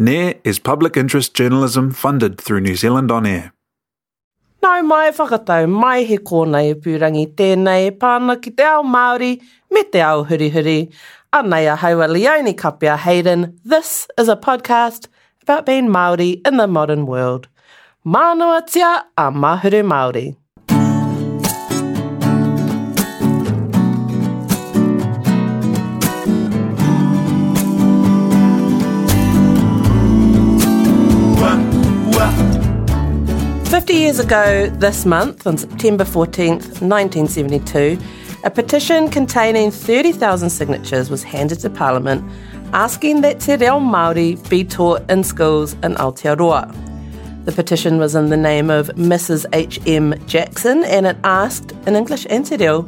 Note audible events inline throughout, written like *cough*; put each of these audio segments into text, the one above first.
NAIR is public interest journalism funded through New Zealand On Air. Nau mai whakatau mai he kōna e pūrangi tēnei pāna ki te ao Māori me te ao hurihuri. Anei a haua Leone Kapia Hayden, this is a podcast about being Māori in the modern world. Mānoa tia a Mahuru Māori. Fifty years ago this month, on September 14th, 1972, a petition containing 30,000 signatures was handed to Parliament asking that Te Reo Māori be taught in schools in Aotearoa. The petition was in the name of Mrs. H.M. Jackson and it asked, in English and Te Reo,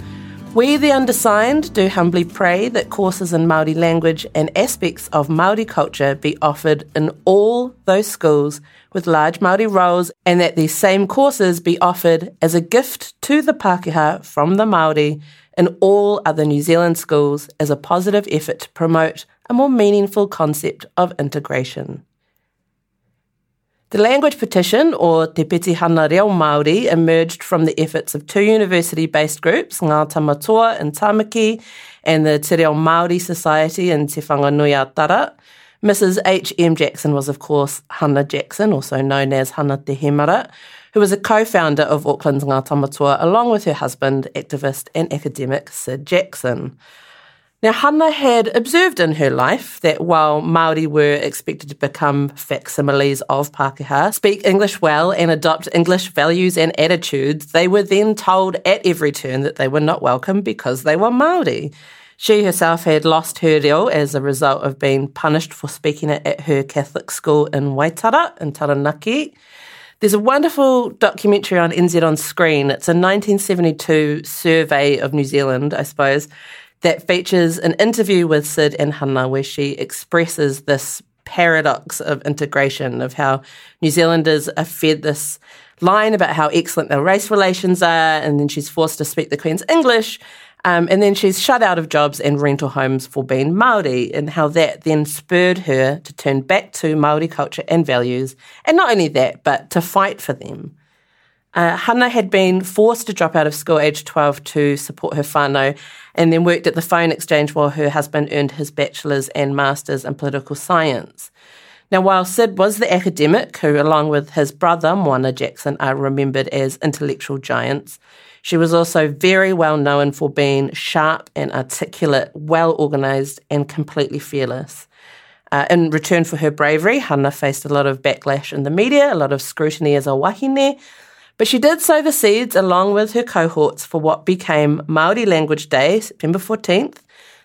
we, the undersigned, do humbly pray that courses in Māori language and aspects of Māori culture be offered in all those schools with large Māori rolls and that these same courses be offered as a gift to the Pākehā from the Māori in all other New Zealand schools as a positive effort to promote a more meaningful concept of integration. The language petition, or Te Petihana Reo Māori, emerged from the efforts of two university-based groups, Ngā Tamatoa in Tamaki and the Te Reo Māori Society in Te Whanganui-a-Tara. Mrs. H. M. Jackson was, of course, Hannah Jackson, also known as Hannah Te Hemara, who was a co-founder of Auckland's Ngā along with her husband, activist and academic Sid Jackson. Now, Hannah had observed in her life that while Māori were expected to become facsimiles of Pākehā, speak English well and adopt English values and attitudes, they were then told at every turn that they were not welcome because they were Māori. She herself had lost her reo as a result of being punished for speaking it at her Catholic school in Waitara, in Taranaki. There's a wonderful documentary on NZ on screen. It's a 1972 survey of New Zealand, I suppose, that features an interview with Sid and Hannah where she expresses this paradox of integration, of how New Zealanders are fed this line about how excellent their race relations are, and then she's forced to speak the Queen's English. Um, and then she's shut out of jobs and rental homes for being Maori, and how that then spurred her to turn back to Maori culture and values, and not only that, but to fight for them. Uh, Hannah had been forced to drop out of school aged 12 to support her whānau and then worked at the phone exchange while her husband earned his bachelor's and master's in political science. Now, while Sid was the academic who, along with his brother, Moana Jackson, are remembered as intellectual giants, she was also very well known for being sharp and articulate, well organised, and completely fearless. Uh, in return for her bravery, Hannah faced a lot of backlash in the media, a lot of scrutiny as a wahine, but she did sow the seeds along with her cohorts for what became Māori Language Day, September 14th,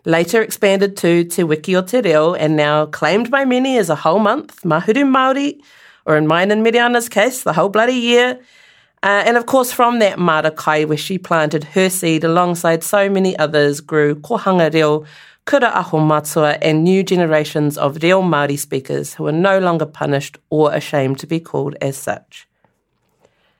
later expanded to Te Wiki o Te Reo, and now claimed by many as a whole month, Mahuru Māori, or in mine and Miriana's case, the whole bloody year. Uh, and of course, from that Marakai, where she planted her seed alongside so many others, grew Kohanga Reo, Kura Aho Matua, and new generations of Reo Māori speakers who are no longer punished or ashamed to be called as such.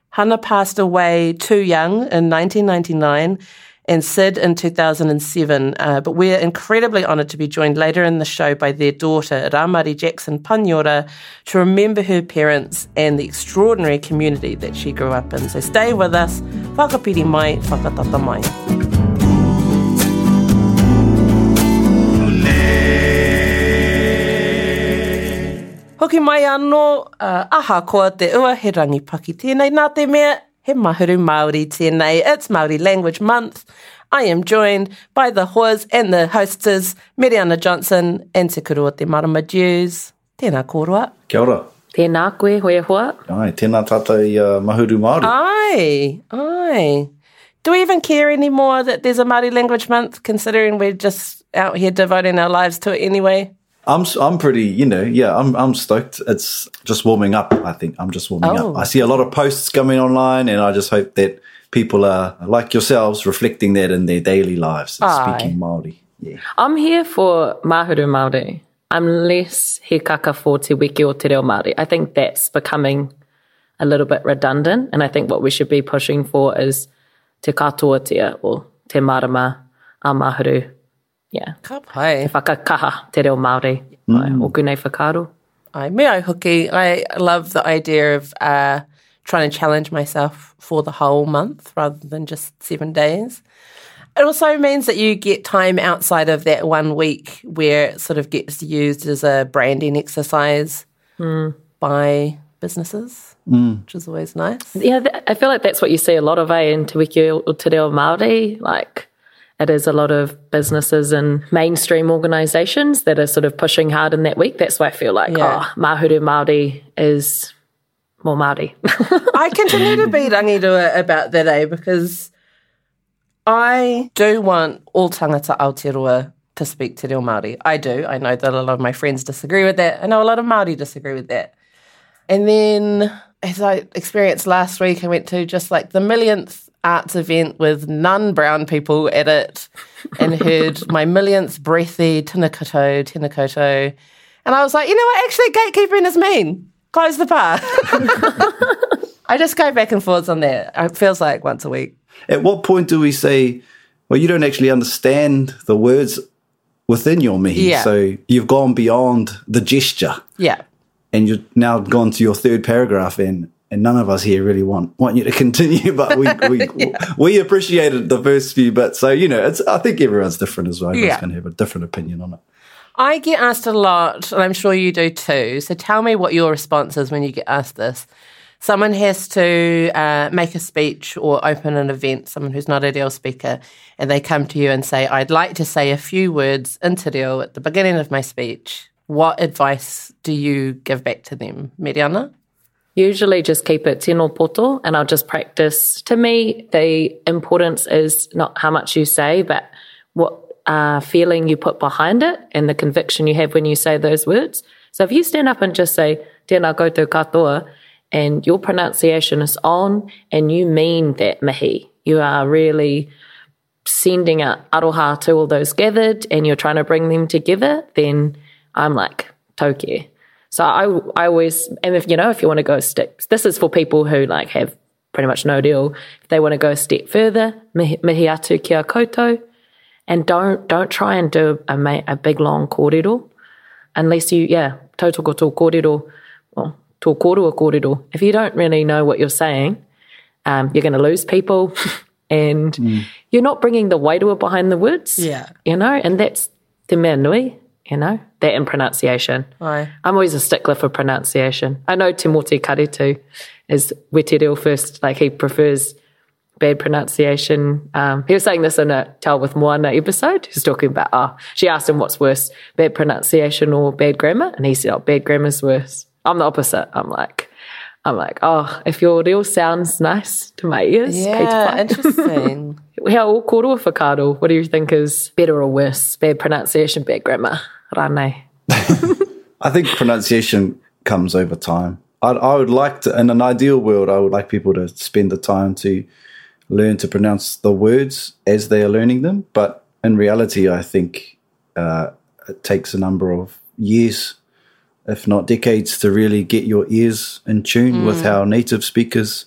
Hannah passed away too young in 1999 and Sid in 2007. Uh, but we're incredibly honoured to be joined later in the show by their daughter, Ramari Jackson Panyora, to remember her parents and the extraordinary community that she grew up in. So stay with us. Whakapiri mai, whakatata mai. Hoki mai anō, uh, aha koa te ua, he rangi paki tēnei, nā te mea, he mahuru Māori tēnei. It's Māori Language Month. I am joined by the hoas and the hostess, Miriana Johnson and Te Kuru o Te Marama Dews. Tēnā kōrua. Kia ora. Tēnā koe, hoi hoa. Ai, tēnā tātou i uh, mahuru Māori. Ai, ai. Do we even care anymore that there's a Māori Language Month, considering we're just out here devoting our lives to it anyway? I'm I'm pretty, you know, yeah, I'm I'm stoked. It's just warming up. I think I'm just warming Oh. up. I see a lot of posts coming online, and I just hope that people are like yourselves reflecting that in their daily lives, and Aye. speaking Māori. Yeah, I'm here for mahuru Māori. I'm less he kaka for te wiki o te reo Māori. I think that's becoming a little bit redundant, and I think what we should be pushing for is te katoatia or te marama a mahuru. Yeah. Ka pai. Whakakaha te reo Māori. Mm. O kunei whakaaro. I me ai hoki. I love the idea of uh, trying to challenge myself for the whole month rather than just seven days. It also means that you get time outside of that one week where it sort of gets used as a branding exercise by businesses, which is always nice. Yeah, th- I feel like that's what you see a lot of, eh, in Te Wiki o Te Reo Māori. Like, it is a lot of businesses and mainstream organisations that are sort of pushing hard in that week. That's why I feel like, Yeah. oh, Mahuru Māori is more Māori. *laughs* I continue to be rangirua about that, eh? Because I do want all tangata Aotearoa to speak te reo Māori. I do. I know that a lot of my friends disagree with that. I know a lot of Māori disagree with that. And then, as I experienced last week, I went to just like the millionth arts event with none brown people at it and heard *laughs* my millionth breathy Tinakoto, Tinakoto. And I was like, you know what? Actually, gatekeeping is mean. Close the bar. *laughs* I just go back and forwards on that. It feels like once a week. At what point do we say, well, you don't actually understand the words within your mihi, Yeah. so you've gone beyond the gesture, Yeah. and you've now gone to your third paragraph, and and none of us here really want want you to *laughs* continue, but we *laughs* we, we appreciated the first few bits. So you know, it's I think everyone's different as well. Everyone's Yeah. going to have a different opinion on it. I get asked a lot, and I'm sure you do too. So tell me what your response is when you get asked this. Someone has to uh, make a speech or open an event, someone who's not a real speaker, and they come to you and say, I'd like to say a few words in te reo at the beginning of my speech. What advice do you give back to them, Miriana? Usually just keep it tino poto and I'll just practice. To me, the importance is not how much you say, but what uh, feeling you put behind it and the conviction you have when you say those words. So if you stand up and just say, tēnā koutou katoa, and your pronunciation is on and you mean that mihi, you are really sending out aroha to all those gathered and you're trying to bring them together, then I'm like, toke. So I, I always, and if you know, if you want to go a step, this is for people who like have pretty much no deal. If they want to go a step further, mihi, mihi atu kia koutou, and don't don't try and do a, ma- a big long kōrero unless you, yeah, tautoko tō kōrero, well, tō kōrua kōrero. If you don't really know what you're saying, um, you're going to lose people *laughs* and you're not bringing the wairua behind the words. Yeah. You know, and that's te mea nui, you know, that in pronunciation. Aye. I'm always a stickler for pronunciation. I know Timoti Karetu is Wete Reo first, like he prefers bad pronunciation. Um, he was saying this in a Tell with Moana episode. He's talking about, oh, she asked him what's worse, bad pronunciation or bad grammar? And he said, oh, bad grammar's worse. I'm the opposite. I'm like, I'm like, oh, if your real sounds nice to my ears, Yeah, interesting. *laughs* How koro whakaro? What do you think is better or worse? Bad pronunciation, bad grammar? Rānei. *laughs* I think pronunciation comes over time. I, I would like to, in an ideal world, I would like people to spend the time to learn to pronounce the words as they are learning them. But in reality, I think uh, it takes a number of years, if not decades, to really get your ears in tune with how native speakers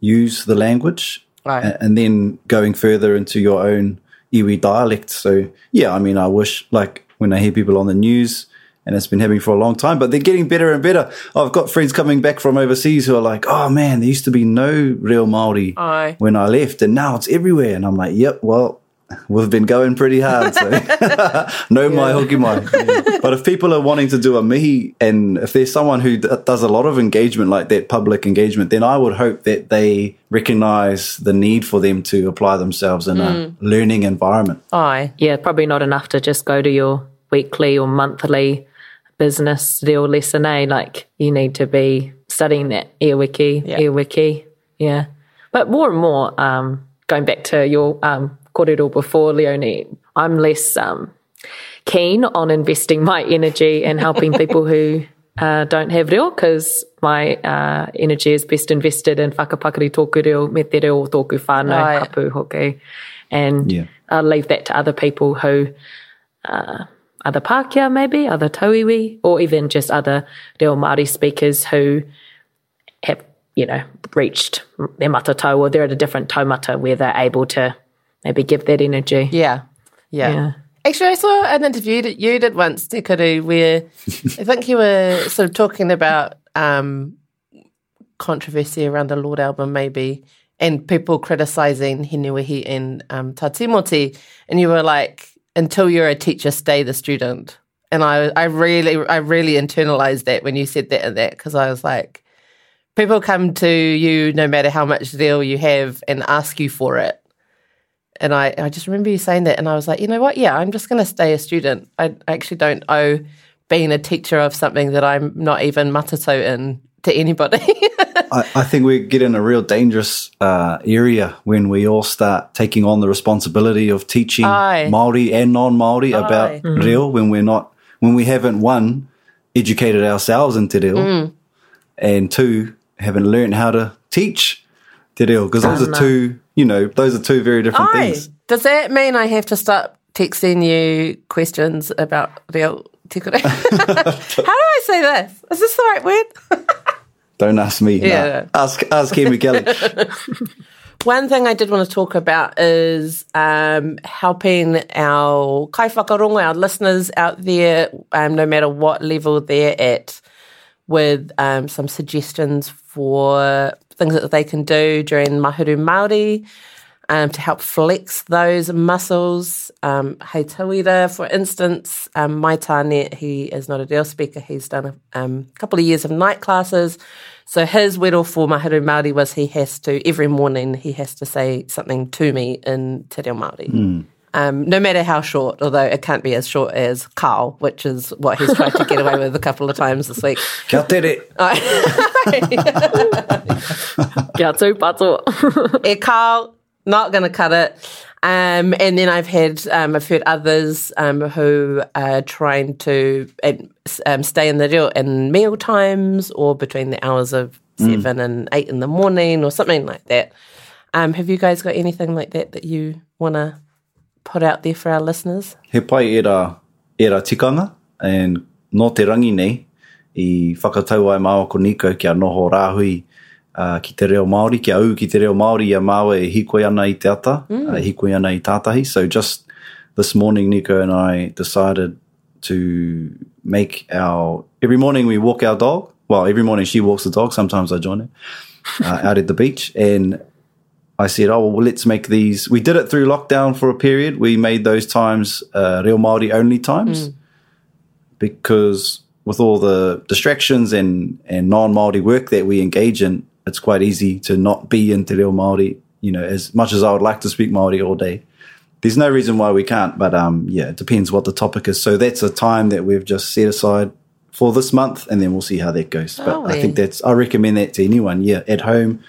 use the language, Right. a- and then going further into your own iwi dialect. So yeah, I mean, I wish like when I hear people on the news. And it's been happening for a long time, but they're getting better and better. I've got friends coming back from overseas who are like, "Oh man, there used to be no real Maori Aye. when I left, and now it's everywhere." And I'm like, "Yep, well, we've been going pretty hard. So *laughs* no mai hoki mai. But if people are wanting to do a mihi, and if there's someone who d- does a lot of engagement like that, public engagement, then I would hope that they recognize the need for them to apply themselves in a learning environment. Aye. Yeah, probably not enough to just go to your weekly or monthly business deal lesson, eh? Like you need to be studying that ear wiki, Yeah. ear wiki. Yeah. But more and more, um, going back to your um, kōrero before, Leonie, I'm less um, keen on investing my energy in helping people who uh, don't have reo because my uh, energy is best invested in whakapakari tōku reo, me te reo o tōku whānau, Right. kapu hoki. And Yeah. I'll leave that to other people who uh, other Pākehā maybe, other tauiwi, or even just other reo Māori speakers who have, you know, reached their matatau or they're at a different taumata where they're able to maybe give that energy. Yeah. Yeah. Yeah. Actually, I saw an interview that you did once, Te Kuru, where I think you were sort of talking about um, controversy around the Lorde album, maybe, and people criticising Hinewehi and um, Tā Timoti, and you were like, "Until you're a teacher, stay the student." And I, I really, I really internalized that when you said that and that because I was like, people come to you no matter how much zeal you have and ask you for it. And I, I just remember you saying that, and I was like, you know what? Yeah, I'm just going to stay a student. I actually don't owe being a teacher of something that I'm not even matato in to anybody. *laughs* I, I think we get in a real dangerous uh, area when we all start taking on the responsibility of teaching Aye. Maori and non-Maori Aye. about reo when we're not when we haven't one educated ourselves in te reo, Mm. and two haven't learned how to teach te reo because those are two you know those are two very different things. Does that mean I have to start texting you questions about real tikure? *laughs* How do I say this? Is this the right word? *laughs* Don't ask me. Yeah. Ask ask Henry Kelly. *laughs* One thing I did want to talk about is um, helping our kai whakarongo, our listeners out there, um, no matter what level they're at, with um, some suggestions for things that they can do during Mahuru Māori um, to help flex those muscles. Um, Hei Tawira, for instance, um, my tāne, he is not a deal speaker. He's done a um, couple of years of night classes. So his wero for Mahuru Māori was he has to, every morning, he has to say something to me in Te Reo Māori. Um, no matter how short, although it can't be as short as Carl, which is what he's tried to get away with a couple of times this week. Kia tere. Kia tū pato. *laughs* e Carl, not going to cut it. Um, and then I've had um, I've heard others um, who are trying to um, stay in the reo in meal times or between the hours of seven and eight in the morning or something like that. Um, have you guys got anything like that that you want to put out there for our listeners? he pai era, era tikanga, and no te rangi nei, i whakatau ai māua ko Nico kia noho rāhui uh, ki te reo Māori, kia au ki te reo Māori ia māua e hikoi ana i te ata, mm. uh, hikoi ana i tātahi. So just this morning, Nico and I decided to make our, every morning we walk our dog, well, every morning she walks the dog, sometimes I join her, uh, out at the beach, and I said, oh, well, let's make these. We did it through lockdown for a period. We made those times uh, Real Māori only times because with all the distractions and, and non Māori work that we engage in, it's quite easy to not be in Te Reo Māori, you know, as much as I would like to speak Māori all day. There's no reason why we can't, but um, yeah, it depends what the topic is. So that's a time that we've just set aside for this month, and then we'll see how that goes. But I think that's, I recommend that to anyone, yeah, at home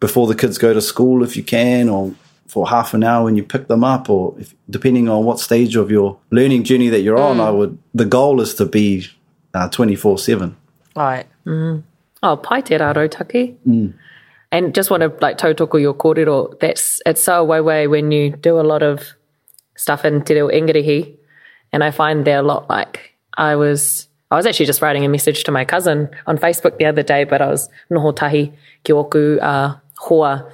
before the kids go to school if you can, or for half an hour when you pick them up, or if, depending on what stage of your learning journey that you're on. I mm. would. The goal is to be uh, twenty four seven. Right. Mm-hmm. Oh, pai te raro taki. Mm. And just want to like tautoko your kōrero, that's, it's so way way when you do a lot of stuff in te reo ingarihi. And I find they're a lot like, I was, I was actually just writing a message to my cousin on Facebook the other day, but I was noho tahi ki oku uh, hoa.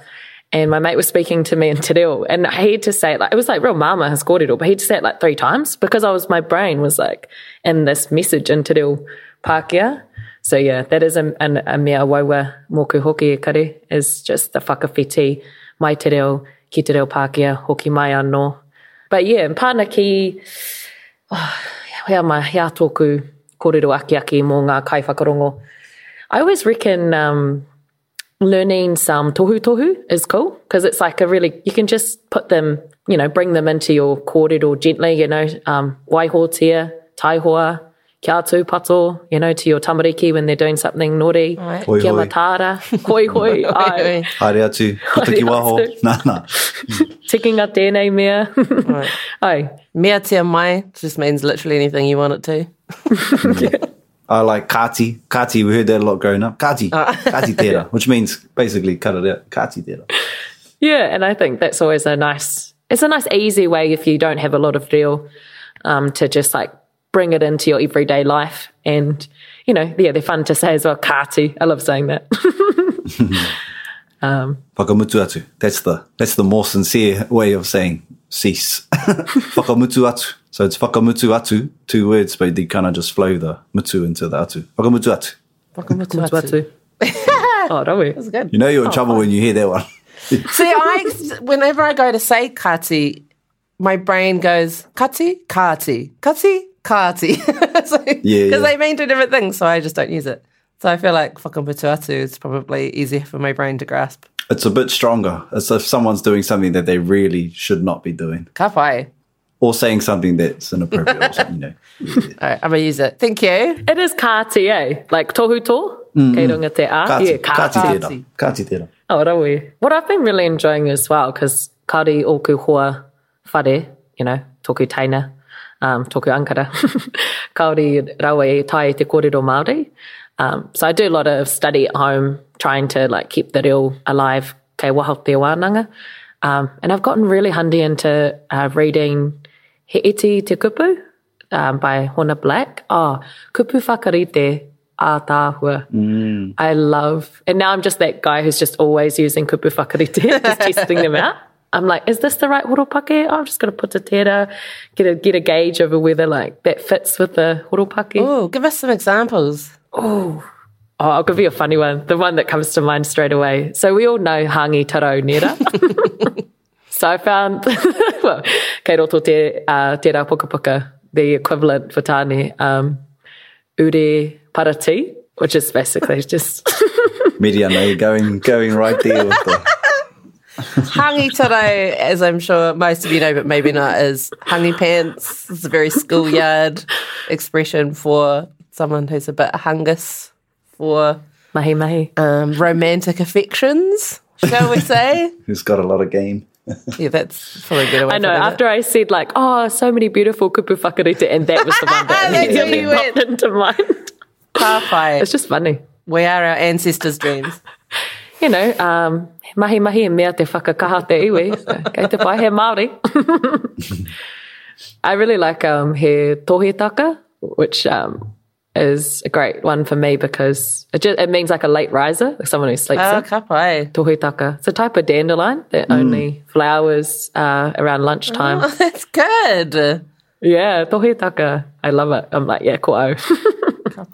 And my mate was speaking to me in te reo, and I had to say it like, it was like real mama has kōrero, but he had to say it like three times because I was, my brain was like in this message in te reo Pākehā. So yeah, that is a, a, a mea waiwa moku hoki e kare, is just the whakawhiti mai te reo ki te reo Pākehā hoki mai anō. but yeah, in Pānaki, oh, hea mai, hea tōku kōrero aki aki mō ngā kai whakarongo. I always reckon um, learning some tohu tohu is cool because it's like a really, you can just put them, you know, bring them into your kōrero gently, you know, um, waihotia, taihoa, kia atu pato, you know, to your tamariki when they're doing something naughty. Right. Hoi kia hoi. matara, *laughs* hoi hoi, ai, Haere atu, putaki waho. atu. Nā, nā. *laughs* tikinga tēnei mea. Right. *laughs* ai, Mea tia mai just means literally anything you want it to. I like kati. Kati, we heard that a lot growing up. Kati. Kati tera, *laughs* which means basically cut it out. Kati tera. Yeah, and I think that's always a nice, it's a nice easy way if you don't have a lot of deal um, to just like bring it into your everyday life. And, you know, yeah, they're fun to say as well. Kati. I love saying that. *laughs* *laughs* Whakamutu atu. That's the, that's the more sincere way of saying cease. *laughs* Whakamutu atu. So it's whakamutu atu, two words, but they kind of just flow the mutu into the atu. Whakamutu atu. Whakamutu atu. Watu. oh, rawe. That's good. You know you're in oh, trouble when you hear that one. *laughs* See, I whenever I go to say kati, my brain goes kati, kati, kati, kati. *laughs* Yeah, Because yeah. they mean two different things, so I just don't use it. So I feel like whakamutu atu is probably easier for my brain to grasp. It's a bit stronger. It's if someone's doing something that they really should not be doing. Ka pai. Or saying something that's inappropriate or something, you know. *laughs* All right, I'm gonna use it. Thank you. It is kati, eh? Like tohu tō. Kei runga te a. Kati, Yeah, kati kati. tera. Kati tera. Oh, rawe. What I've been really enjoying as well, because kari oku hoa whare, you know, toku taina, um, toku ankara, *laughs* kaori rawe tai te kōrero Māori. Um, so I do a lot of study at home, trying to like keep the reo alive, kei waho te wānanga. Um, and I've gotten really handy into uh, reading He iti te kupu um, by Hona Black. Oh, kupu whakarite a tāhua. I love, and now I'm just that guy who's just always using kupu whakarite, *laughs* just testing them out. I'm like, is this the right horopake? Oh, I'm just going to put a tera, get a, get a gauge over whether like that fits with the horopake. Oh, give us some examples. Oh, I'll give you a funny one. The one that comes to mind straight away. So we all know Hangi Taro Nera. *laughs* so I found, *laughs* well, kei roto te, uh, te rā puka puka, the equivalent for tāne, um, ure parati, which is basically *laughs* just, Media no, going going right there with the Hangi taro, as I'm sure most of you know, but maybe not, is hangi pants. It's a very schoolyard expression for someone who's a bit hungus for mahi mahi. um, romantic affections, shall we say? *laughs* who's got a lot of game. *laughs* yeah, that's probably a better way I know, of putting it. after I said like, oh, so many beautiful kupu whakarite, and that was the one that *laughs* That's where immediately you went. into mind. Ka It's just funny. We are our ancestors' dreams. you know, um, mahi mahi e mea te whakakaha te iwi. So, kei te pai he Māori. I really like um, he tohitaka, which um, is a great one for me because it, just, it means like a late riser, like someone who sleeps Ah, in. ka pai. It's a type of dandelion that only flowers uh, around lunchtime. Oh, *laughs* that's good. Yeah, tohitaka. I love it. I'm like, yeah, ko'au. *laughs*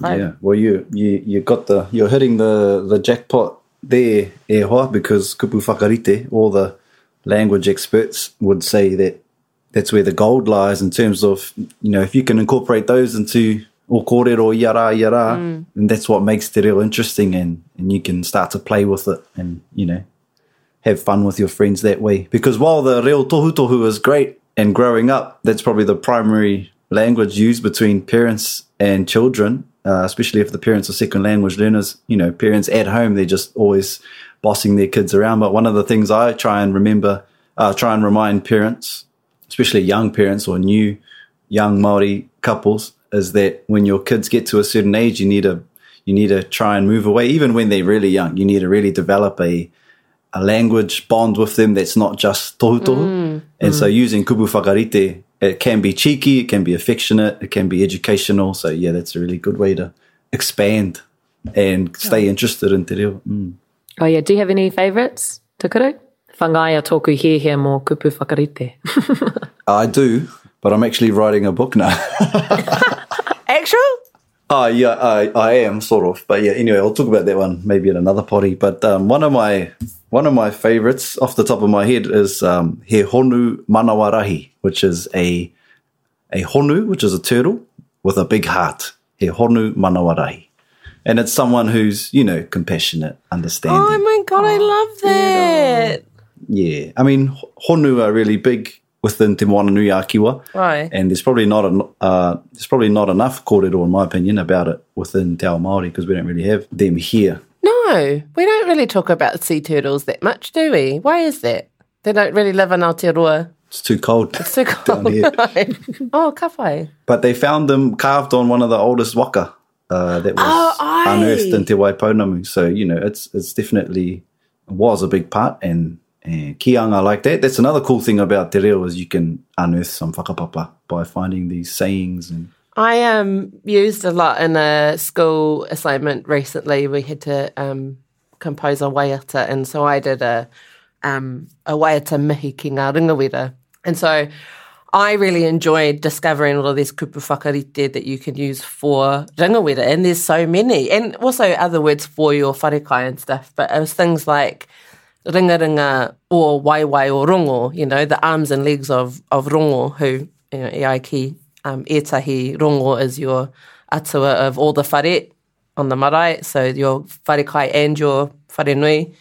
Yeah. Well you you you got the you're hitting the the jackpot there, e hoa, because kupu whakarite, all the language experts would say that that's where the gold lies in terms of, you know, if you can incorporate those into o kōrero yara yara, and that's what makes te reo interesting and, and you can start to play with it and, you know, have fun with your friends that way. Because while the reo tohu tohu is great and growing up, that's probably the primary language used between parents and children, uh, especially if the parents are second language learners. You know, parents at home, they're just always bossing their kids around. But one of the things I try and remember, uh, try and remind parents, especially young parents or new young Maori couples, is that when your kids get to a certain age, you need to you need to try and move away. Even when they're really young, you need to really develop a a language bond with them that's not just tohu tohu. And so using kupu whakarite, it can be cheeky, it can be affectionate, it can be educational. So yeah, that's a really good way to expand and stay interested in te reo. Mm. oh yeah, do you have any favourites, Te Kuru? Whangaia tōku hia hia mō kupu whakarite. *laughs* I do, but I'm actually writing a book now. *laughs* Actual? Oh yeah, I, I am sort of, but yeah. Anyway, I'll talk about that one maybe in another potty. But um, one of my one of my favorites off the top of my head is um, He Honu Manawarahi, which is a a honu, which is a turtle with a big heart. He honu manawarai. And it's someone who's, you know, compassionate, understanding. Oh my god, I love that. Yeah. I mean, honu are really big within Te Moana Nui Akiwa. Right. And there's probably not an, uh, there's probably not enough kōrero, in my opinion, about it within Te Ao Māori because we don't really have them here. No, we don't really talk about sea turtles that much, do we? Why is that? They don't really live in Aotearoa. It's too cold. It's so *laughs* cold. *laughs* Oh, kawhai. But they found them carved on one of the oldest waka uh, that was Oh, unearthed in Te Waipounamu. So, you know, it's it's definitely was a big part and, and kianga like that. That's another cool thing about Te Reo is you can unearth some whakapapa by finding these sayings and I um used a lot in a school assignment recently. We had to um compose a waiata, and so I did a um a waiata mihi ki ngā ringawera. And so I really enjoyed discovering all of these kupu whakarite that you can use for ringawera, and there's so many, and also other words for your wharekai and stuff. But it was things like ringa ringa or waiwai or rongo, you know, the arms and legs of, of rongo, who, you know, e ai ki um, etahi rongo is your atua of all the whare on the marae, so your wharekai and your wharenui.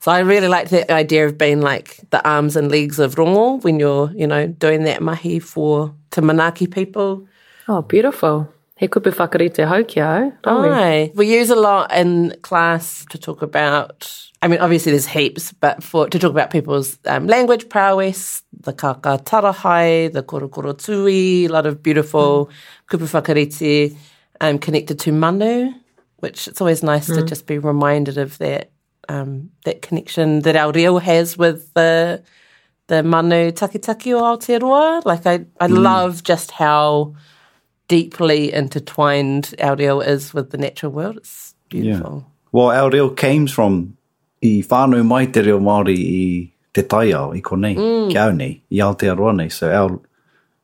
So I really like that idea of being like the arms and legs of rongo when you're, you know, doing that mahi for Te Manaki people. Oh, beautiful. He kupu whakarite hau ki au. we? We use a lot in class to talk about. I mean, obviously there's heaps, but for to talk about people's um, language prowess, the kaka tarahai, the korokoro tui, a lot of beautiful kupu whakarite um, connected to manu, which it's always nice to just be reminded of that um, that connection that our reo has with the the manu takitaki o Aotearoa. Like I, I love just how deeply intertwined our reo is with the natural world. It's beautiful. Well, our reo came from i whānau mai te reo Māori i te taiao, i konei, mm. ki au nei, i Aotearoa. So our,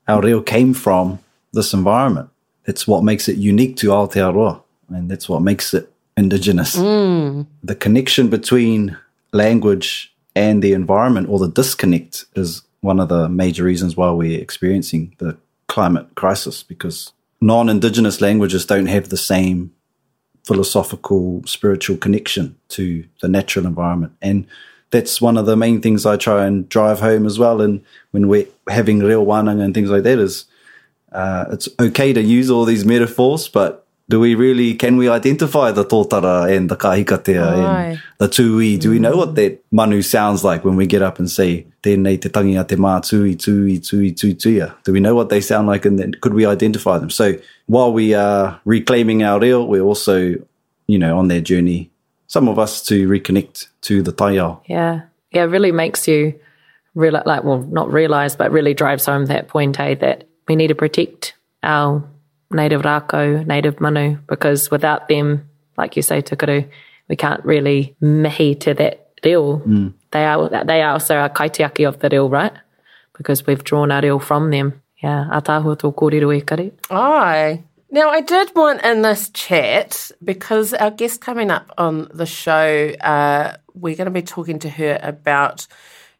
our reo came from this environment. That's what makes it unique to Aotearoa, and that's what makes it indigenous. The connection between language and the environment, or the disconnect, is one of the major reasons why we're experiencing the climate crisis because non-indigenous languages don't have the same philosophical, spiritual connection to the natural environment. And that's one of the main things I try and drive home as well. And when we're having real wānanga and things like that is uh, it's okay to use all these metaphors, but do we really, can we identify the tōtara and the kahikatea Aye. and the tui? Do we know what that manu sounds like when we get up and say, tēnei te tangi a te mā tui, tui, tui, tui, tuia? Do we know what they sound like and then could we identify them? So while we are reclaiming our reo, we're also, you know, on their journey, some of us to reconnect to the taiao. Yeah. Yeah, it really makes you real like, well, not realize, but really drives home that point, eh, that we need to protect our native rākau, native manu, because without them, like you say, Te Kuru, we can't really mihi to that reo. They are they are also our kaitiaki of the reo, right? Because we've drawn our reo from them. Yeah, a tāhua tō kōrero e kare. Aye. Now, I did want in this chat, because our guest coming up on the show, uh, we're going to be talking to her about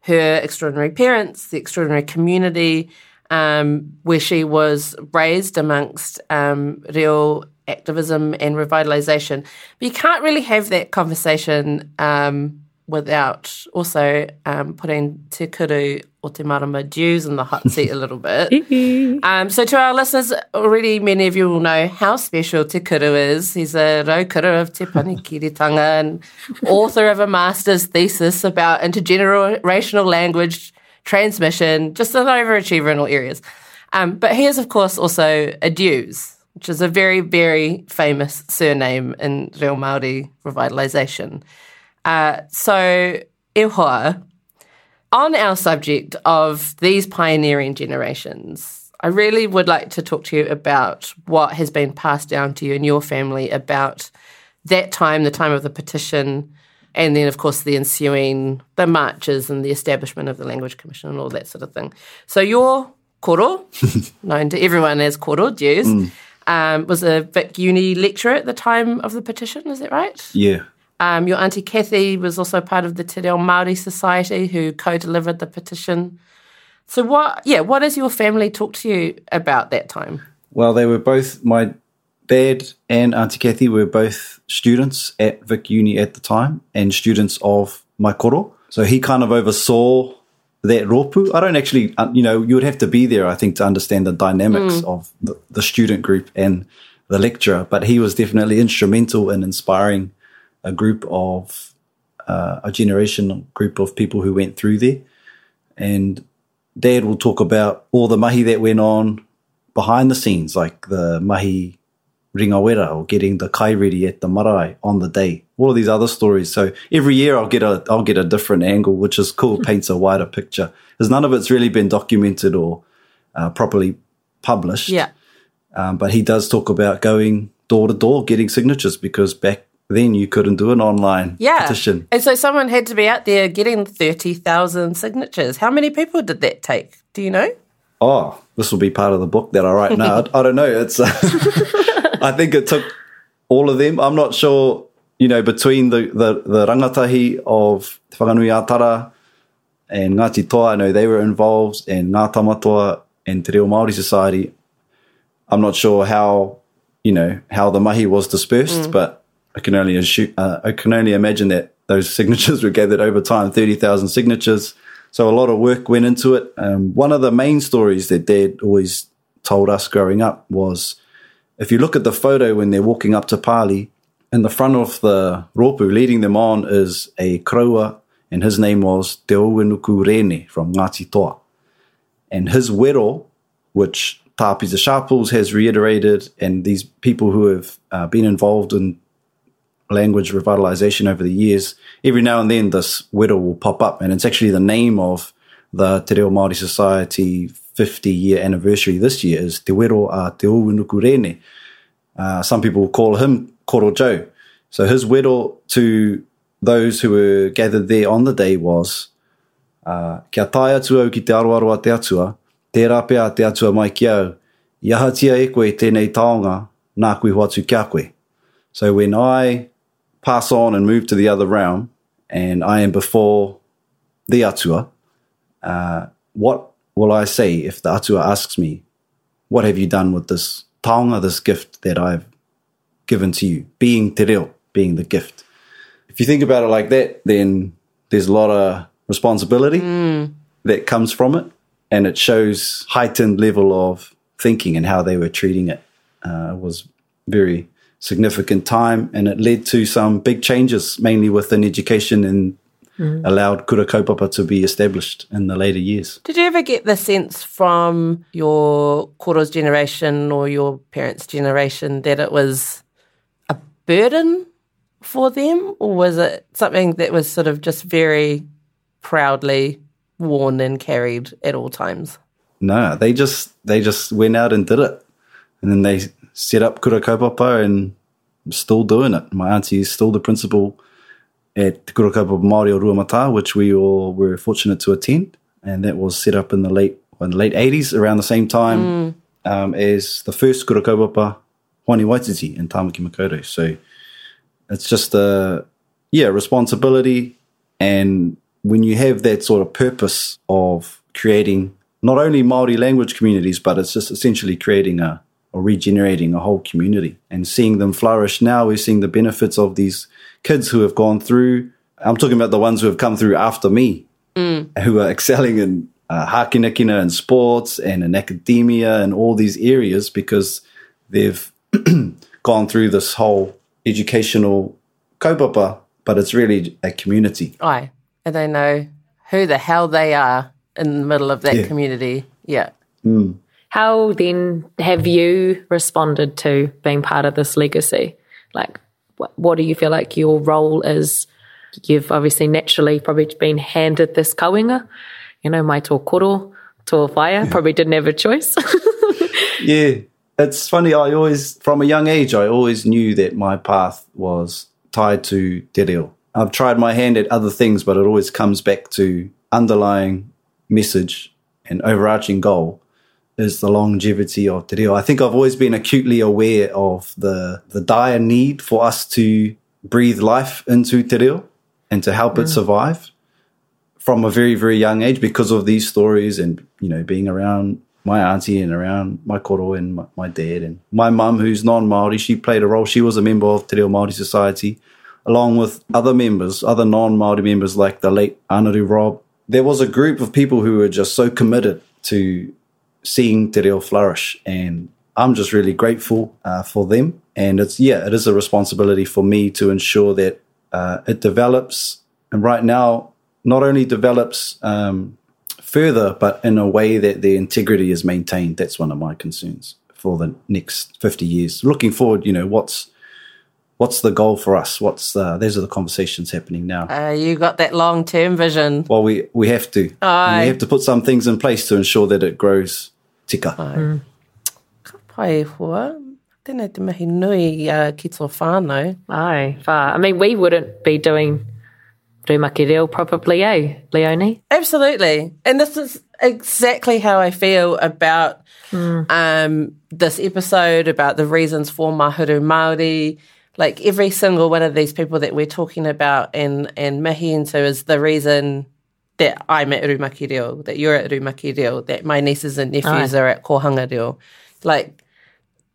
her extraordinary parents, the extraordinary community, um, where she was raised amongst um, real activism and revitalization. But you can't really have that conversation um, without also um, putting Te Kuru o Te Marama Dewes in the hot seat a little bit. *laughs* Um, so, to our listeners, already many of you will know how special Te Kuru is. He's a raukura of Te Panekiretanga and author of a master's thesis about intergenerational language transmission, just an overachiever in all areas. Um, but he is, of course, also a Dewes, which is a very, very famous surname in Reo Māori revitalisation. Uh, so, e on our subject of these pioneering generations, I really would like to talk to you about what has been passed down to you and your family about that time, the time of the petition, and then, of course, the ensuing the marches and the establishment of the Language Commission and all that sort of thing. So your koro, *laughs* known to everyone as koro, Dewes, um, was a Vic Uni lecturer at the time of the petition. Is that right? Yeah. Um, your auntie Kathy was also part of the Te Reo Māori Society who co-delivered the petition. So what? Yeah, what does your family talk to you about that time? Well, they were both my dad and Auntie Kathy were both students at Vic Uni at the time and students of my koro. So he kind of oversaw that ropu. I don't actually, uh, you know, you would have to be there, I think, to understand the dynamics of the, the student group and the lecturer. But he was definitely instrumental in inspiring a group of uh, a generation group of people who went through there. And Dad will talk about all the mahi that went on behind the scenes, like the mahi ringawera or getting the kai ready at the marae on the day. All of these other stories. So every year I'll get a I'll get a different angle, which is cool. Paints a wider picture because none of it's really been documented or uh, properly published. Yeah. Um, but he does talk about going door to door, getting signatures because back then you couldn't do an online Yeah. petition. And so someone had to be out there getting 30,000 signatures. How many people did that take? Do you know? Oh, this will be part of the book that I write now. I, I don't know. It's. Uh, *laughs* I think it took all of them. I'm not sure. You know, between the the, the rangatahi of Te Whanganui Atara and Ngāti Toa, I know they were involved, and Ngā Tamatoa and Te Reo Māori Society. I'm not sure how you know how the mahi was dispersed, but I can only assume, uh, I can only imagine that those *laughs* signatures were gathered over time, thirty thousand signatures. So a lot of work went into it. Um, one of the main stories that Dad always told us growing up was, if you look at the photo when they're walking up to Pali, in the front of the ropu, leading them on is a Kroa, and his name was Te Ouenuku Rene from Ngāti Toa. And his wero, which Tā Pita Sharples has reiterated, and these people who have uh, been involved in language revitalization over the years, every now and then this wero will pop up, and it's actually the name of the Te Reo Māori Society 50 year anniversary this year is Te Wero a Te Owenuku Rene. Uh, some people call him Koro Joe. So his wero to those who were gathered there on the day was uh, Kia tai atu au ki te aroaroa te atua, te rape a te atua mai ki au, iahatia e koe tēnei taonga, nā koe hoatu kia koe. So when I pass on and move to the other realm, and I am before the atua, uh, what will I say if the atua asks me, what have you done with this taonga, this gift that I've given to you, being te reo, being the gift? If you think about it like that, then there's a lot of responsibility that comes from it, and it shows heightened level of thinking and how they were treating it. Uh, it was very significant time, and it led to some big changes, mainly within education, and allowed kura kaupapa to be established in the later years. Did you ever get the sense from your Koro's generation or your parents' generation that it was a burden for them? Or was it something that was sort of just very proudly worn and carried at all times? No, they just they just went out and did it, and then they set up kura kaupapa and still doing it. My auntie is still the principal at Te Kura Kaupapa Māori o Ruamata, which we all were fortunate to attend, and that was set up in the late in the late eighties, around the same time um, as the first Kura Kaupapa Hoani Waititi in Tamaki Makaurau. So it's just a yeah responsibility, and when you have that sort of purpose of creating not only Maori language communities, but it's just essentially creating a or regenerating a whole community and seeing them flourish. Now we're seeing the benefits of these kids who have gone through. I'm talking about the ones who have come through after me, who are excelling in uh, hakinakina and sports and in academia and all these areas because they've *clears throat* gone through this whole educational kaupapa, but it's really a community. Aye. And they know who the hell they are in the middle of that Yeah. community. Yeah. How then have you responded to being part of this legacy? Like, what, what do you feel like your role is? You've obviously naturally probably been handed this kauinga, you know, my tō koro, tō whaia, probably didn't have a choice. *laughs* Yeah, it's funny. I always, from a young age, I always knew that my path was tied to te reo. I've tried my hand at other things, but it always comes back to underlying message and overarching goal is the longevity of te reo. I think I've always been acutely aware of the the dire need for us to breathe life into te reo and to help it mm. survive from a very, very young age because of these stories and, you know, being around my auntie and around my koro and my, my dad and my mum, who's non-Māori, she played a role. She was a member of Te Reo Māori Society, along with other members, other non-Māori members like the late Anaru Rob. There was a group of people who were just so committed to seeing Te Reo flourish and I'm just really grateful uh, for them. And it's, yeah, it is a responsibility for me to ensure that uh, it develops. And right now, not only develops um, further, but in a way that the integrity is maintained. That's one of my concerns for the next 50 years. Looking forward, you know, what's what's the goal for us? What's uh, those are the conversations happening now. Uh, you got that long term vision. Well, we we have to. Aye. We have to put some things in place to ensure that it grows tika. Aye. Ka pai hoa. Tēnei te mahi nui uh, ki tō whānau. Aye, far. I mean, we wouldn't be doing Rumaki Reo probably, eh, Leonie? Absolutely. And this is exactly how I feel about um, this episode, about the reasons for Mahuru Māori. Like every single one of these people that we're talking about and, and mihi into is the reason that I'm at Rumaki Reo, that you're at Rumaki Reo, that my nieces and nephews Aye. are at Kohanga Reo. Like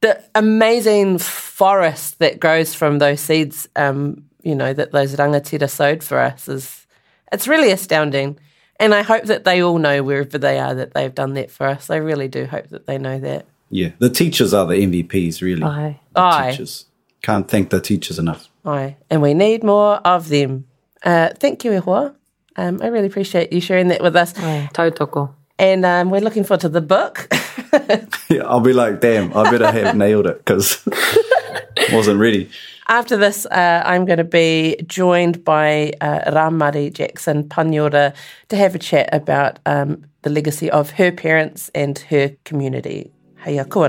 the amazing forest that grows from those seeds, um, you know, that those rangatira sowed for us is, it's really astounding. And I hope that they all know wherever they are that they've done that for us. I really do hope that they know that. Yeah, the teachers are the MVPs, really. Aye. The Aye. teachers. Can't thank the teachers enough. Aye. And we need more of them. Uh, thank you, Ehua. Um, I really appreciate you sharing that with us. Aye. Tautoko. And um, we're looking forward to the book. *laughs* *laughs* Yeah, I'll be like, damn, I better have nailed it because *laughs* wasn't ready. After this, uh, I'm going to be joined by uh, Ramari Jackson Paniora to have a chat about um, the legacy of her parents and her community. Heia kua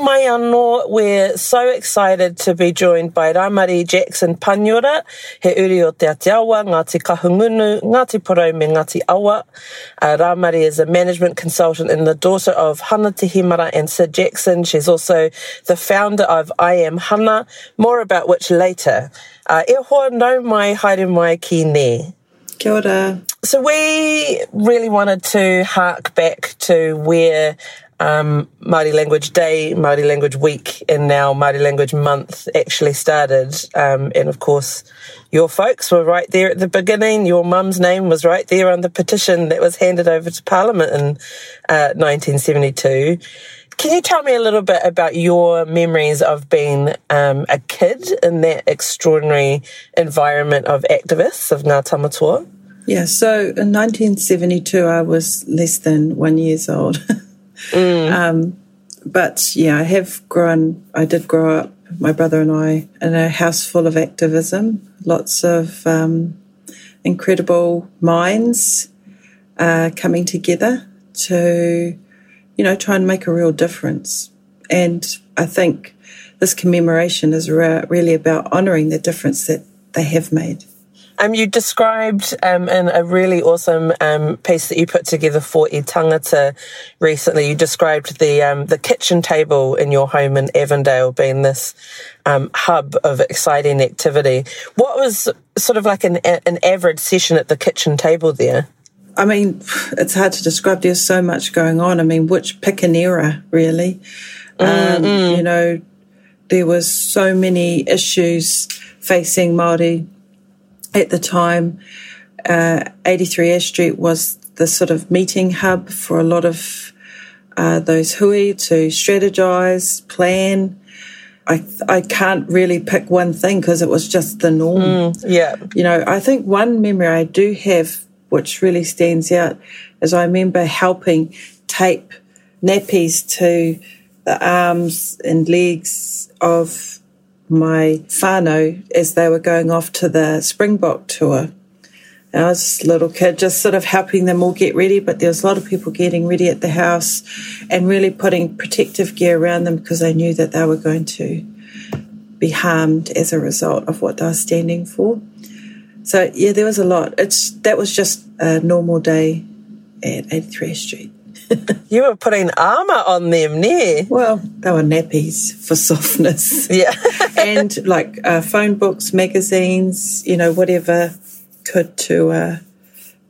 Mai anō, we're so excited to be joined by Ramari Jackson Paniora, he uri o te Atiawa, Ngāti Kahungunu, Ngāti Porou me Ngāti Awa. Uh, Ramari is a management consultant and the daughter of Hana Te Hemara and Sid Jackson. She's also the founder of I Am Hana, more about which later. Uh, e hoa nau mai haere mai ki Nē. Kia ora. So we really wanted to hark back to where um, Māori Language Day, Māori Language Week, and now Māori Language Month actually started. Um, and of course, your folks were right there at the beginning. Your mum's name was right there on the petition that was handed over to Parliament in uh, 1972. Can you tell me a little bit about your memories of being um, a kid in that extraordinary environment of activists of Ngā Tamatoa? Yeah, so in 1972, I was less than one years old. *laughs* um, but yeah, I have grown, I did grow up, my brother and I, in a house full of activism, lots of um, incredible minds uh, coming together to, you know, try and make a real difference. And I think this commemoration is re- really about honouring the difference that they have made. Um, you described um, in a really awesome um, piece that you put together for E-Tangata recently. You described the um, the kitchen table in your home in Avondale being this um, hub of exciting activity. What was sort of like an an average session at the kitchen table there? I mean, it's hard to describe. There's so much going on. I mean, which pick an era, really? Um, you know, there was so many issues facing Māori at the time. Uh, 83 Ash Street was the sort of meeting hub for a lot of uh, those hui to strategize, plan. I, I can't really pick one thing because it was just the norm. Yeah. You know, I think one memory I do have, which really stands out, is I remember helping tape nappies to the arms and legs of my whānau as they were going off to the Springbok tour. I was a little kid, just sort of helping them all get ready, but there was a lot of people getting ready at the house and really putting protective gear around them because they knew that they were going to be harmed as a result of what they were standing for. So yeah, there was a lot. It's that was just a normal day at 83 Street. *laughs* You were putting armour on them there. Well, they were nappies for softness. *laughs* Yeah. *laughs* and like uh, phone books, magazines, you know, whatever could to uh,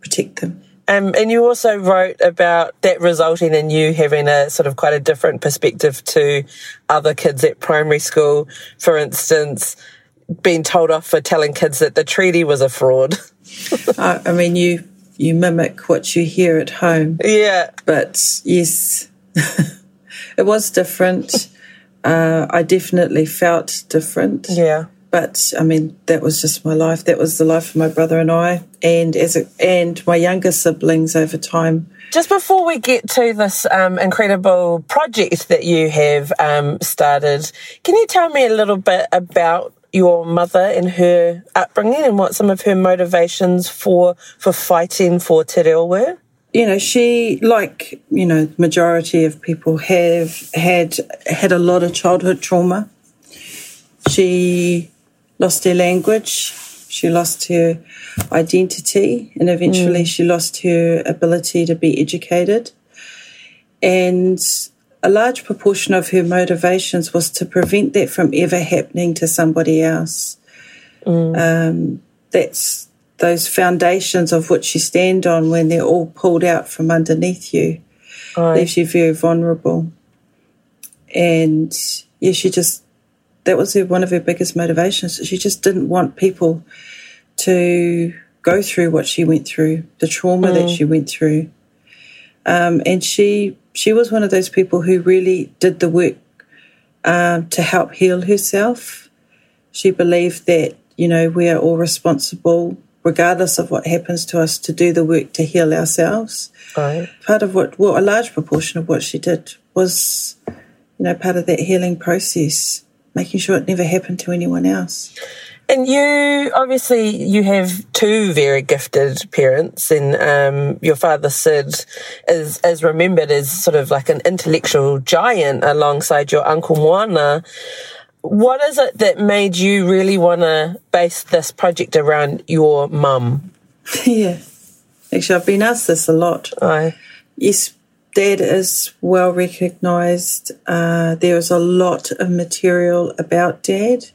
protect them. Um, and you also wrote about that resulting in you having a sort of quite a different perspective to other kids at primary school. For instance, being told off for telling kids that the treaty was a fraud. I, I mean, you you mimic what you hear at home. yeah. But yes, *laughs* it was different. Uh, I definitely felt different. Yeah. But I mean, that was just my life. That was the life of my brother and I, and as a, and my younger siblings over time. Just before we get to this um, incredible project that you have um, started, can you tell me a little bit about your mother and her upbringing and what some of her motivations for for fighting for Te Reo were? You know, she, like you know, majority of people have had had a lot of childhood trauma. She lost her language, she lost her identity, and eventually mm. she lost her ability to be educated. And a large proportion of her motivations was to prevent that from ever happening to somebody else. Um, that's those foundations of which you stand on when they're all pulled out from underneath you leaves you very vulnerable. And yeah, she just that was her, one of her biggest motivations. She just didn't want people to go through what she went through, the trauma that she went through. Um, and she she was one of those people who really did the work um, to help heal herself. She believed that you know we are all responsible, regardless of what happens to us, to do the work to heal ourselves. Right. Part of what, well, a large proportion of what she did was, you know, part of that healing process, making sure it never happened to anyone else. And you obviously you have two very gifted parents, and um, your father Sid is is remembered as sort of like an intellectual giant alongside your uncle Moana. What is it that made you really want to base this project around your mum? *laughs* yeah. Actually, I've been asked this a lot. Aye. Yes, Dad is well recognised. Uh, there is a lot of material about Dad.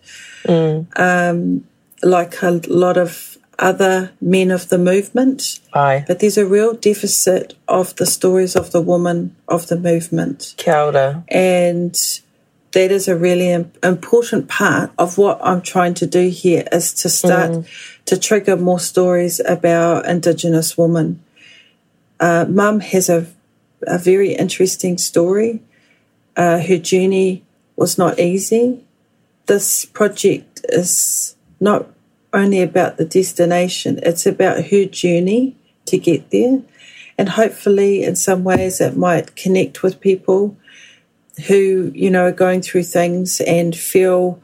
Um, like a lot of other men of the movement. Aye. But there's a real deficit of the stories of the woman of the movement. Kia ora. And that is a really important part of what I'm trying to do here is to start to trigger more stories about Indigenous women. Uh, Mum has a, a very interesting story. Uh, her journey was not easy. This project is not only about the destination, it's about her journey to get there. And hopefully, in some ways, it might connect with people who, you know, are going through things and feel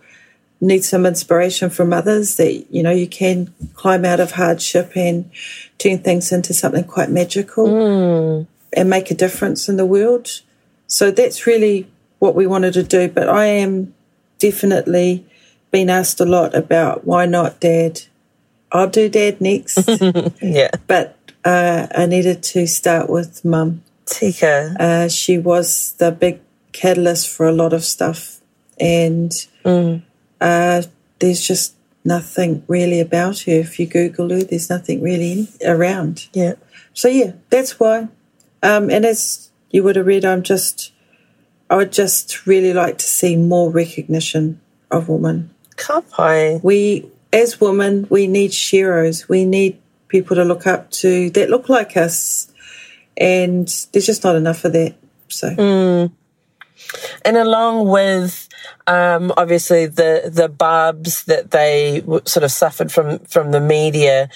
need some inspiration from others that, you know, you can climb out of hardship and turn things into something quite magical hmm. and make a difference in the world. So that's really what we wanted to do. But I am definitely been asked a lot about why not dad. I'll do dad next. *laughs* Yeah. but uh, I needed to start with mum. Tika. Uh, she was the big catalyst for a lot of stuff. And uh, there's just nothing really about her. If you Google her, there's nothing really around. Yeah. So, yeah, that's why. Um, and as you would have read, I'm just, I would just really like to see more recognition of women. Ka pai. We, as women, we need sheroes. We need people to look up to that look like us. And there's just not enough of that. So, And along with um, obviously the the barbs that they sort of suffered from from the media,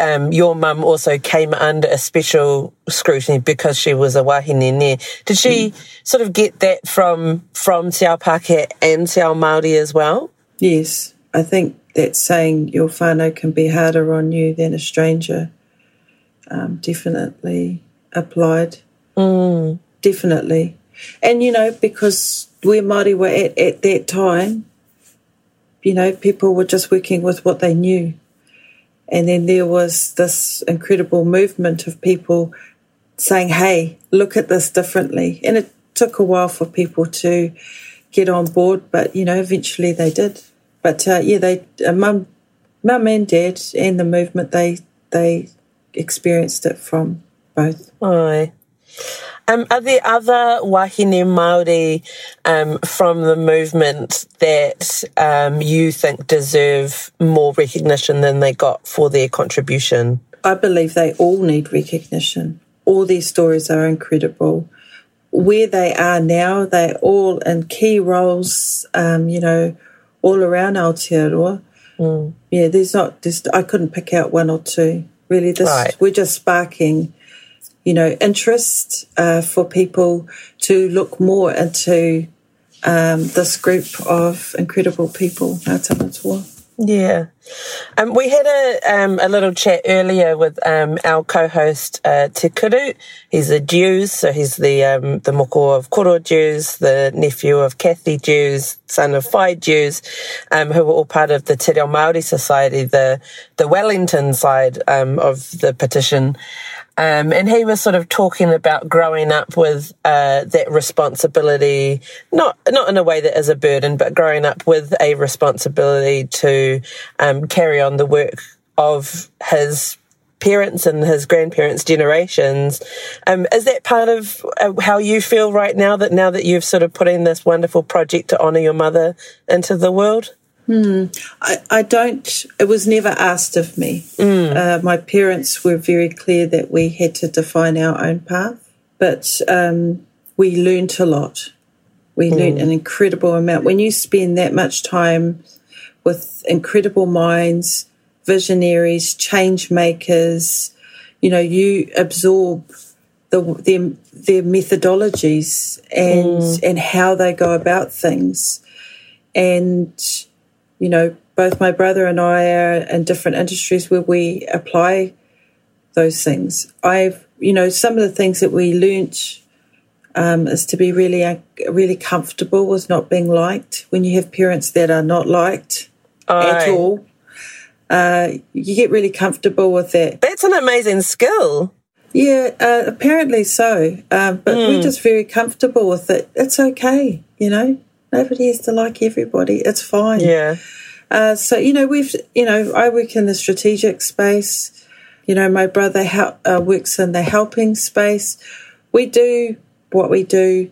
um, your mum also came under a special scrutiny because she was a wahinene. Did she mm. sort of get that from from Te Ao Pākehā and Te Ao Māori as well? Yes, I think that saying your whānau can be harder on you than a stranger um, definitely applied. Mm. Definitely. And, you know, because where Māori were at at that time, you know, people were just working with what they knew. And then there was this incredible movement of people saying, hey, look at this differently. And it took a while for people to get on board, but, you know, eventually they did. But uh, yeah, they, uh, mum, mum and dad and the movement, they, they experienced it from both. Aye. Um, are there other wahine Māori um, from the movement that um, you think deserve more recognition than they got for their contribution? I believe they all need recognition. All their stories are incredible. Where they are now, they're all in key roles, um, you know, all around Aotearoa. Mm. Yeah, there's not, just, I couldn't pick out one or two. Really, this, right. we're just sparking you know, interest uh, for people to look more into um, this group of incredible people, Yeah. Um, we had a, um, a little chat earlier with um, our co-host uh, Te Kuru. He's a Dewes, so he's the um, the moko of Koro Dewes, the nephew of Kathy Dewes, son of Whai Dewes, um, who were all part of the Te Reo Māori Society, the the Wellington side um, of the petition. Um, and he was sort of talking about growing up with uh, that responsibility, not not in a way that is a burden, but growing up with a responsibility to um, carry on the work of his parents and his grandparents' generations. Um, is that part of uh, how you feel right now? That now that you've sort of put in this wonderful project to honour your mother into the world? Hmm. I, I don't, it was never asked of me. Mm. Uh, my parents were very clear that we had to define our own path, but um, we learnt a lot. We mm. learned an incredible amount. When you spend that much time with incredible minds, visionaries, change makers, you know, you absorb the, their, their methodologies and, mm. and how they go about things. And, you know, both my brother and I are in different industries where we apply those things. I've, you know, some of the things that we learnt um, is to be really, really comfortable with not being liked. When you have parents that are not liked Aye. at all, uh, you get really comfortable with that. That's an amazing skill. Yeah, uh, apparently so. Um, but mm. we're just very comfortable with it. It's okay, you know. Nobody has to like everybody. It's fine. Yeah. Uh, so you know, we've you know, I work in the strategic space. You know, my brother help, uh, works in the helping space. We do what we do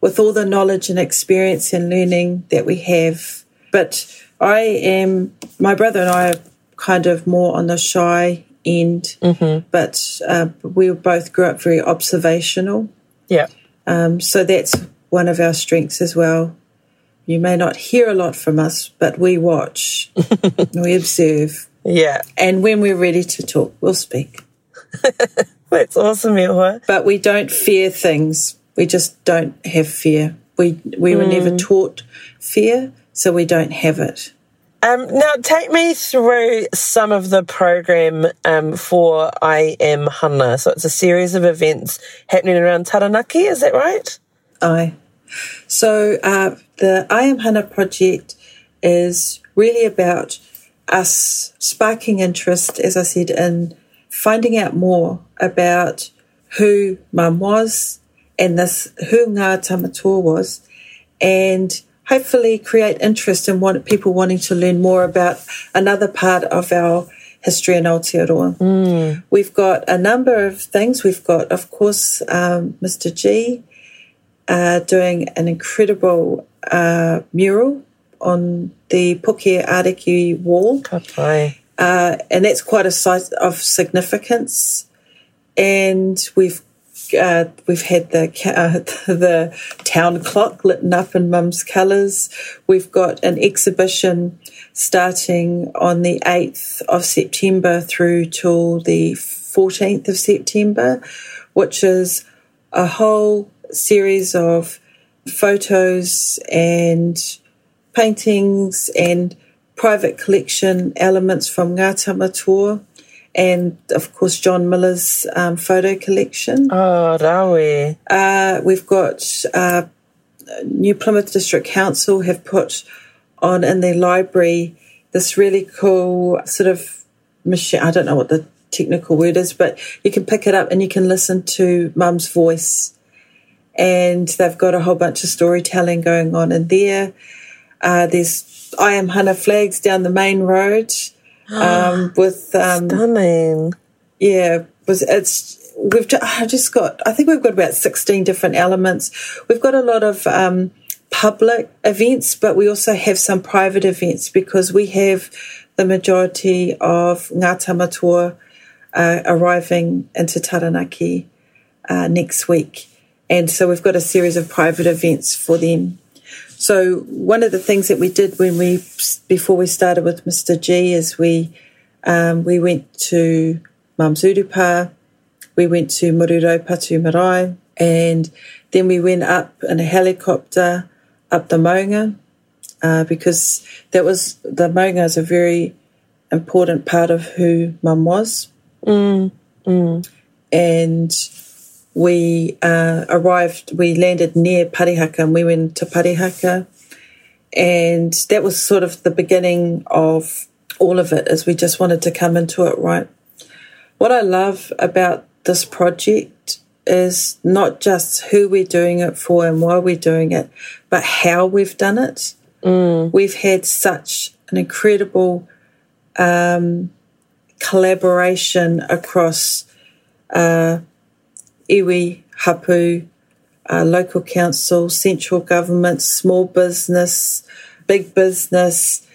with all the knowledge and experience and learning that we have. But I am, my brother and I are kind of more on the shy end, mm-hmm. but uh, we both grew up very observational. Yeah. Um, so that's one of our strengths as well. You may not hear a lot from us, but we watch, *laughs* we observe. Yeah. And when we're ready to talk, we'll speak. *laughs* That's awesome, Ilwa. But we don't fear things. We just don't have fear. We we were mm. never taught fear, so we don't have it. Um, now, take me through some of the program um, for I Am Hana. So it's a series of events happening around Taranaki, is that right? Aye. So uh, the I Am Hana project is really about us sparking interest, as I said, in finding out more about who Mum was and this who Ngā Tamatoa was, and hopefully create interest in what people wanting to learn more about another part of our history in Aotearoa. Mm. We've got a number of things. We've got, of course, um, Mr. G uh, doing an incredible uh, mural on the Puke Ariki wall. Uh, and that's quite a site of significance. And we've uh, we've had the uh, *laughs* the town clock lit up in Mum's colours. We've got an exhibition starting on the eighth of September through till the fourteenth of September, which is a whole series of photos and paintings and private collection elements from Ngā Tamatoa and of course John Miller's um, photo collection. Oh, rawe. Uh, we've got uh, New Plymouth District Council have put on in their library this really cool sort of machine. I don't know what the technical word is, but you can pick it up and you can listen to Mum's voice. And they've got a whole bunch of storytelling going on in there. Uh, there's I am Hana flags down the main road *gasps* um, with um, Stunning. yeah, was it's we've I just got I think we've got about sixteen different elements. We've got a lot of um, public events, but we also have some private events because we have the majority of Ngā Tamatoa uh, arriving into Taranaki uh, next week, and so we've got a series of private events for them. So one of the things that we did when we before we started with Mr. G is we um, we went to Mum's Urupa, we went to Muru Raupatu Marae, and then we went up in a helicopter up the Maunga uh, because that was the Maunga is a very important part of who Mum was. And we uh, arrived, we landed near Parihaka and we went to Parihaka. And that was sort of the beginning of all of it, as we just wanted to come into it right. What I love about this project is not just who we're doing it for and why we're doing it, but how we've done it. We've had such an incredible um, collaboration across uh, iwi, hapu, uh, local council, central government, small business, big business,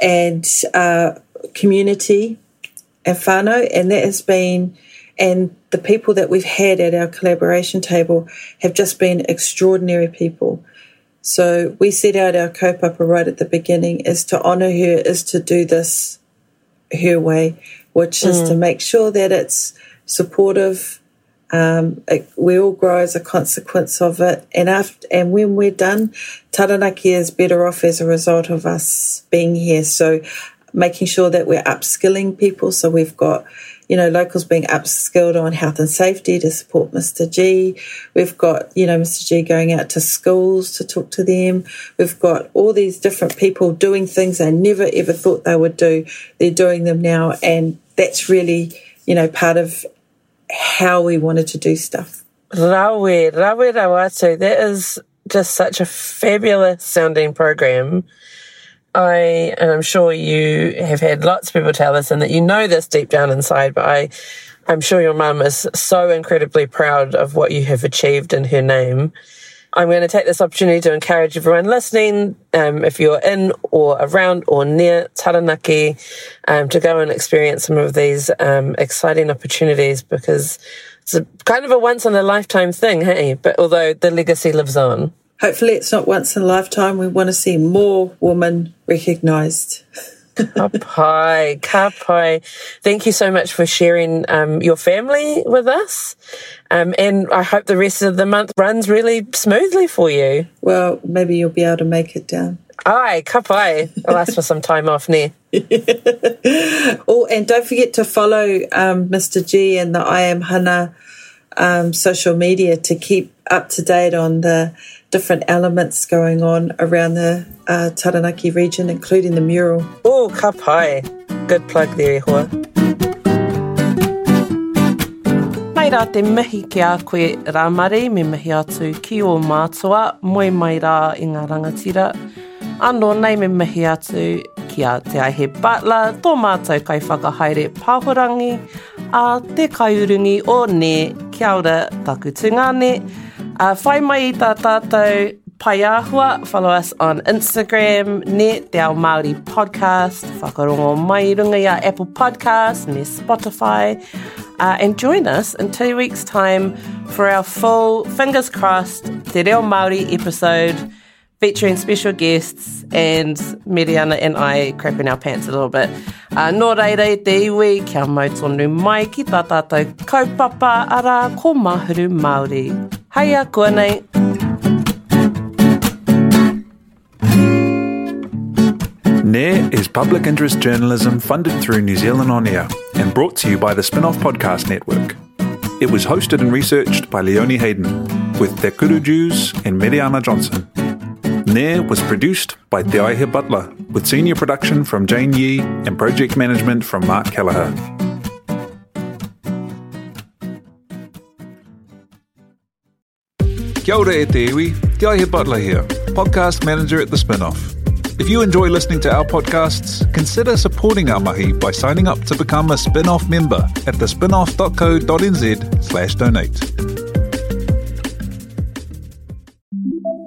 and uh, community and whānau. And that has been, and the people that we've had at our collaboration table have just been extraordinary people. So we set out our kaupapa right at the beginning is to honour her, is to do this her way, which is to make sure that it's supportive. Um, it, we all grow as a consequence of it, and after and when we're done, Taranaki is better off as a result of us being here. So, making sure that we're upskilling people. So we've got, you know, locals being upskilled on health and safety to support Mr. G. We've got, you know, Mr. G going out to schools to talk to them. We've got all these different people doing things they never ever thought they would do. They're doing them now, and that's really, you know, part of how we wanted to do stuff. Rawe, rawe rawa. So that is just such a fabulous sounding program. I, and I'm sure you have had lots of people tell us and that you know this deep down inside, but I, I'm sure your mum is so incredibly proud of what you have achieved in her name. I'm going to take this opportunity to encourage everyone listening, um, if you're in or around or near Taranaki, um, to go and experience some of these um, exciting opportunities because it's a, kind of a once in a lifetime thing, hey? But although the legacy lives on. Hopefully, it's not once in a lifetime. We want to see more women recognised. *laughs* Kapai, kapai. Thank you so much for sharing um, your family with us. Um, and I hope the rest of the month runs really smoothly for you. Well, maybe you'll be able to make it down. Aye, kapai. I'll ask for some time off near. *laughs* Oh, and don't forget to follow um, Mr. G and the I Am Hana um, social media to keep up to date on the different elements going on around the uh, Taranaki region, including the mural. Oh, kapai. Good plug there, Ehua. Mai rā te mihi ki a koe rāmare, me mihi atu ki o mātua, moe mai rā i ngā rangatira. Anō nei me mihi atu ki a te aihe butler, tō mātou kai whakahaere pāhorangi, a te kaiurungi o ne, kia ora taku tungane. Uh, mai i tā tātou pai āhua, follow us on Instagram, ne te ao Māori podcast, whakarongo mai runga i a Apple Podcast, me Spotify. Uh, and join us in two weeks' time for our full, fingers crossed, Te Reo Māori episode featuring special guests and Miriana and I crapping our pants a little bit. Uh, nō reire, te iwi, kia mau tonu mai ki tā tātou kaupapa ara ko mahuru Māori. Haia, kua nei. Nē is public interest journalism funded through New Zealand On Air and brought to you by the Spinoff Podcast Network. It was hosted and researched by Leonie Hayden with Te Kuru Dewes and Miriana Johnson. Nē was produced by Aihe Butler with senior production from Jane Yee and project management from Mark Kelleher. Kia ora e te iwi, Butler here, podcast manager at The Spinoff. If you enjoy listening to our podcasts, consider supporting our mahi by signing up to become a spin-off member at thespinoff.co.nz slash donate.